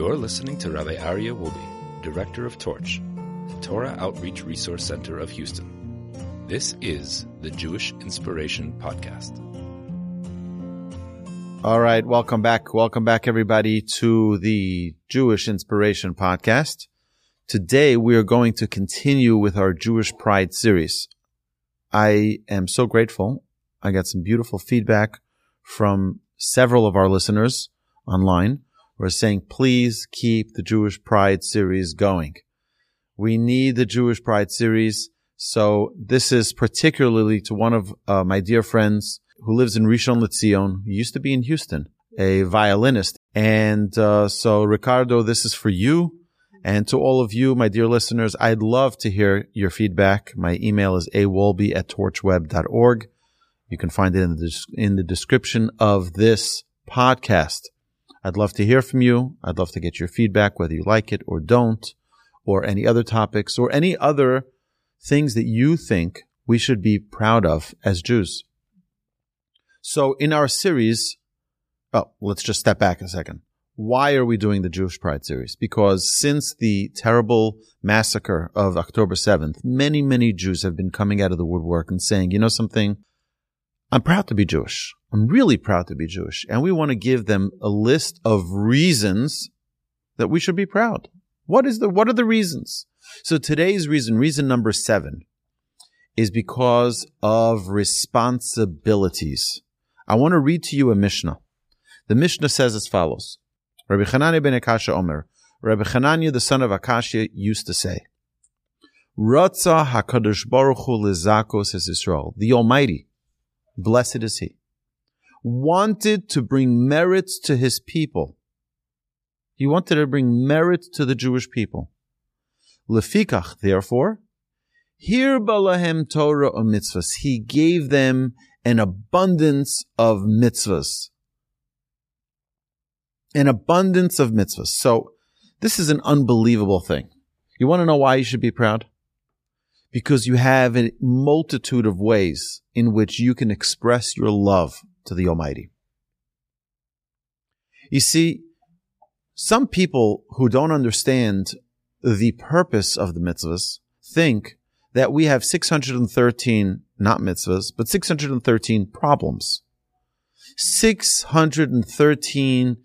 You're listening to Rabbi Aryeh Wolbe, Director of Torch, the Torah Outreach Resource Center of Houston. This is the Jewish Inspiration Podcast. All right, welcome back. Welcome back, everybody, to the Jewish Inspiration Podcast. Today, we are going to continue with our Jewish Pride series. I am so grateful. I got some beautiful feedback from several of our listeners online we're saying, please keep the Jewish Pride series going. We need the Jewish Pride series. So this is particularly to one of uh, my dear friends who lives in Rishon LeZion, used to be in Houston, a violinist. And uh, so, Ricardo, this is for you. And to all of you, my dear listeners, I'd love to hear your feedback. My email is awolbe at torchweb.org. You can find it in the, in the description of this podcast. I'd love to hear from you. I'd love to get your feedback, whether you like it or don't, or any other topics or any other things that you think we should be proud of as Jews. So in our series, oh, let's just step back a second. Why are we doing the Jewish Pride series? Because since the terrible massacre of October 7th, many, many Jews have been coming out of the woodwork and saying, you know something? I'm proud to be Jewish. I'm really proud to be Jewish. And we want to give them a list of reasons that we should be proud. What is the, what are the reasons? So today's reason, reason number seven, is because of responsibilities. I want to read to you a Mishnah. The Mishnah says as follows. Rabbi Chananya ben Akasha Omer. Rabbi Chananya, the son of Akasha, used to say, Ratza HaKadosh Baruch Hu lezakos Israel. The Almighty, blessed is He wanted to bring merits to his people. He wanted to bring merit to the Jewish people. Lefikach, therefore, hirba lahem Torah or mitzvahs. He gave them an abundance of mitzvahs. An abundance of mitzvahs. So, this is an unbelievable thing. You want to know why you should be proud? Because you have a multitude of ways in which you can express your love to the Almighty. You see, some people who don't understand the purpose of the mitzvahs think that we have 613 not mitzvahs, but 613 problems. 613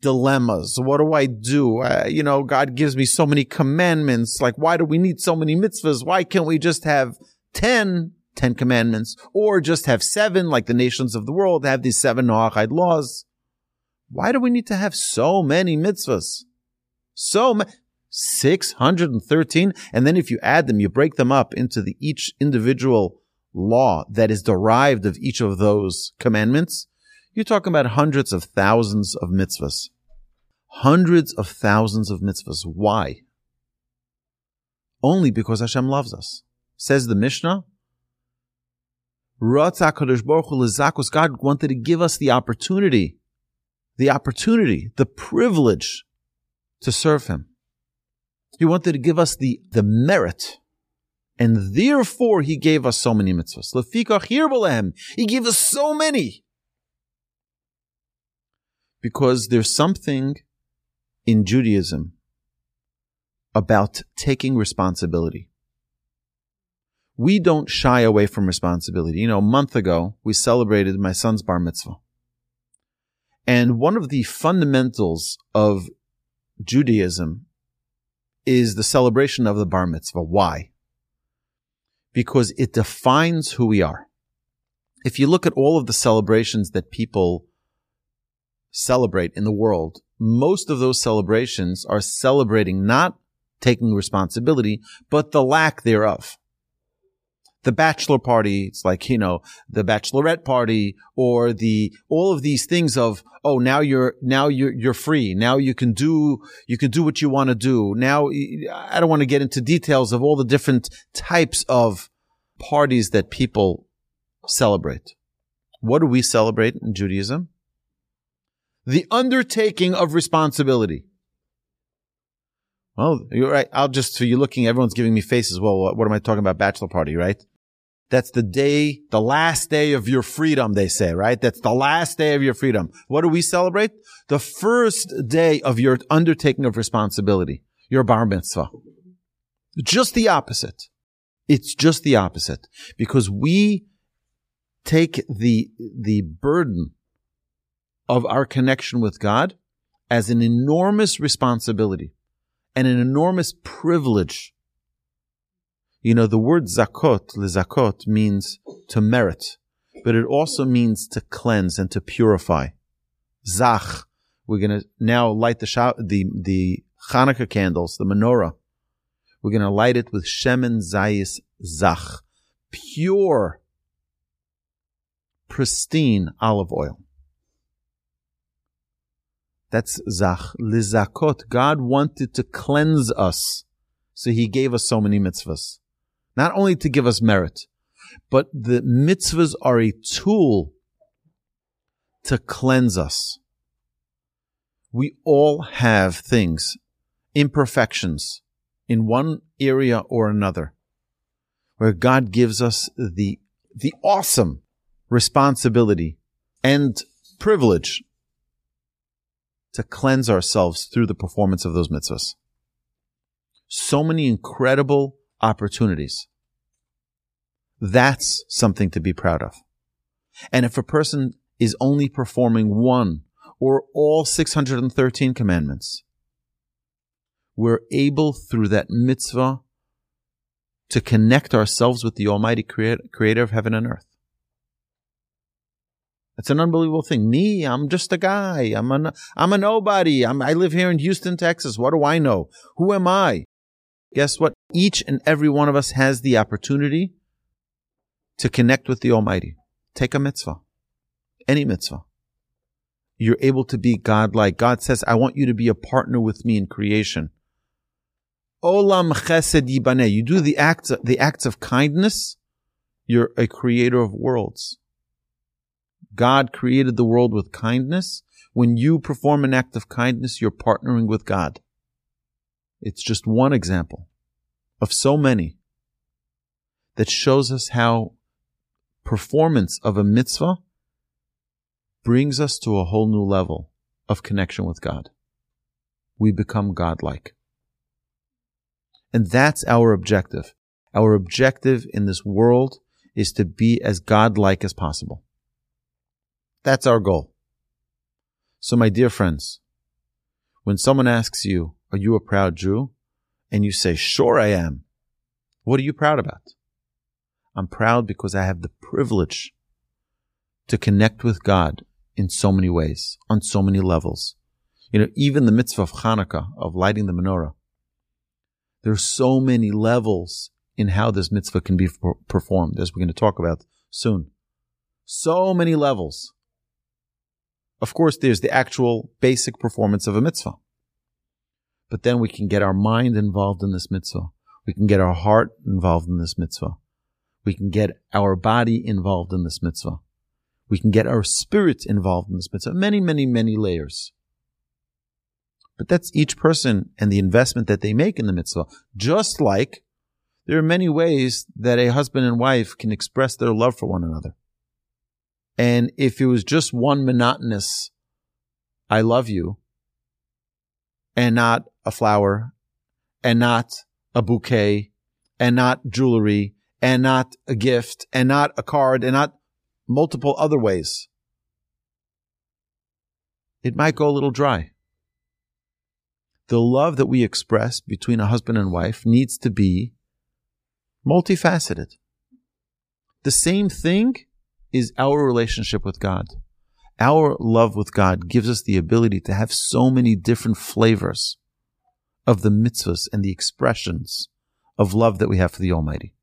dilemmas. What do I do? Uh, you know, God gives me so many commandments. Like, why do we need so many mitzvahs? Why can't we just have 10 Ten Commandments, or just have seven, like the nations of the world have these seven Noachide laws. Why do we need to have so many mitzvahs? So many. 613. And then if you add them, you break them up into the each individual law that is derived of each of those commandments. You're talking about hundreds of thousands of mitzvahs. Hundreds of thousands of mitzvahs. Why? Only because Hashem loves us. Says the Mishnah, God wanted to give us the opportunity, the opportunity, the privilege to serve Him. He wanted to give us the, the merit. And therefore, He gave us so many mitzvahs. He gave us so many. Because there's something in Judaism about taking responsibility we don't shy away from responsibility. You know, a month ago, we celebrated my son's bar mitzvah. And one of the fundamentals of Judaism is the celebration of the bar mitzvah. Why? Because it defines who we are. If you look at all of the celebrations that people celebrate in the world, most of those celebrations are celebrating not taking responsibility, but the lack thereof the bachelor party. It's like, you know, the bachelorette party or the, all of these things of, oh, now you're, now you're, you're free. Now you can do, you can do what you want to do. Now, I don't want to get into details of all the different types of parties that people celebrate. What do we celebrate in Judaism? The undertaking of responsibility. Well, you're right. I'll just, for you looking, everyone's giving me faces. Well, what, what am I talking about? Bachelor party, right? That's the day, the last day of your freedom, they say, right? That's the last day of your freedom. What do we celebrate? The first day of your undertaking of responsibility, your bar mitzvah. Just the opposite. It's just the opposite because we take the, the burden of our connection with God as an enormous responsibility and an enormous privilege. You know, the word zakot, lizakot, means to merit, but it also means to cleanse and to purify. Zach, we're going to now light the, the, the Hanukkah candles, the menorah. We're going to light it with Shemen Zayis Zach, pure, pristine olive oil. That's Zach. Lizakot. God wanted to cleanse us. So he gave us so many mitzvahs. Not only to give us merit, but the mitzvahs are a tool to cleanse us. We all have things, imperfections in one area or another where God gives us the, the awesome responsibility and privilege to cleanse ourselves through the performance of those mitzvahs. So many incredible opportunities. That's something to be proud of. And if a person is only performing one or all 613 commandments, we're able through that mitzvah to connect ourselves with the Almighty Creator of heaven and earth. It's an unbelievable thing. Me, I'm just a guy. I'm a, I'm a nobody. I'm, I live here in Houston, Texas. What do I know? Who am I? Guess what? Each and every one of us has the opportunity to connect with the Almighty. Take a mitzvah. Any mitzvah. You're able to be God-like. God says, I want you to be a partner with me in creation. Olam chesed yibaneh. You do the acts, the acts of kindness. You're a creator of worlds. God created the world with kindness. When you perform an act of kindness, you're partnering with God. It's just one example of so many that shows us how performance of a mitzvah brings us to a whole new level of connection with God. We become godlike. And that's our objective. Our objective in this world is to be as godlike as possible. That's our goal. So my dear friends, when someone asks you, are you a proud Jew? And you say, sure I am. What are you proud about? I'm proud because I have the privilege to connect with God in so many ways, on so many levels. You know, even the mitzvah of Hanukkah, of lighting the menorah, there's so many levels in how this mitzvah can be performed, as we're going to talk about soon. So many levels. Of course, there's the actual basic performance of a mitzvah. But then we can get our mind involved in this mitzvah. We can get our heart involved in this mitzvah. We can get our body involved in this mitzvah. We can get our spirit involved in this mitzvah. Many, many, many layers. But that's each person and the investment that they make in the mitzvah. Just like there are many ways that a husband and wife can express their love for one another. And if it was just one monotonous, I love you, and not a flower, and not a bouquet, and not jewelry, and not a gift, and not a card, and not multiple other ways, it might go a little dry. The love that we express between a husband and wife needs to be multifaceted. The same thing is our relationship with God. Our love with God gives us the ability to have so many different flavors of the mitzvahs and the expressions of love that we have for the Almighty.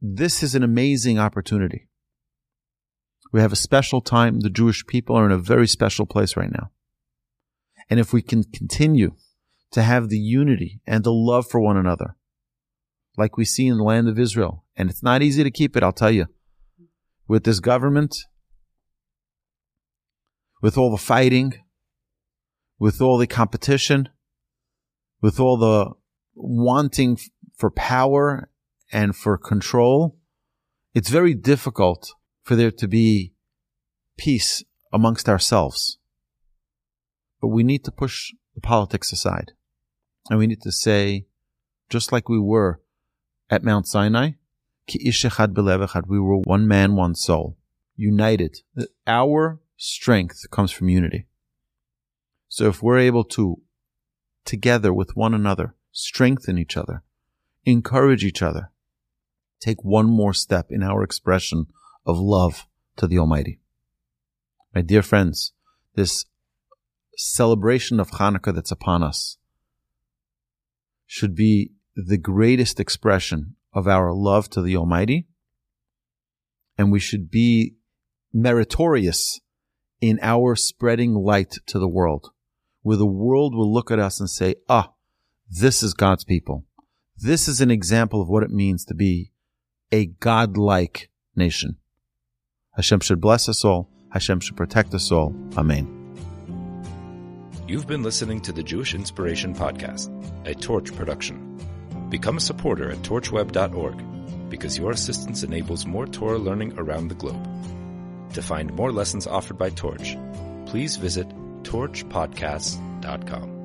This is an amazing opportunity. We have a special time. The Jewish people are in a very special place right now. And if we can continue to have the unity and the love for one another, like we see in the land of Israel. And it's not easy to keep it, I'll tell you. With this government, with all the fighting, with all the competition, with all the wanting for power and for control, it's very difficult for there to be peace amongst ourselves. But we need to push the politics aside. And we need to say, just like we were at Mount Sinai, we were one man, one soul, united. Our strength comes from unity. So if we're able to, together with one another, strengthen each other, encourage each other, take one more step in our expression of love to the Almighty. My dear friends, this celebration of Hanukkah that's upon us should be the greatest expression of our love to the Almighty, and we should be meritorious in our spreading light to the world, where the world will look at us and say, ah, this is God's people. This is an example of what it means to be a godlike nation. Hashem should bless us all. Hashem should protect us all. Amen. You've been listening to the Jewish Inspiration Podcast, a Torch production. Become a supporter at torchweb.org because your assistance enables more Torah learning around the globe. To find more lessons offered by Torch, please visit torchpodcasts.com.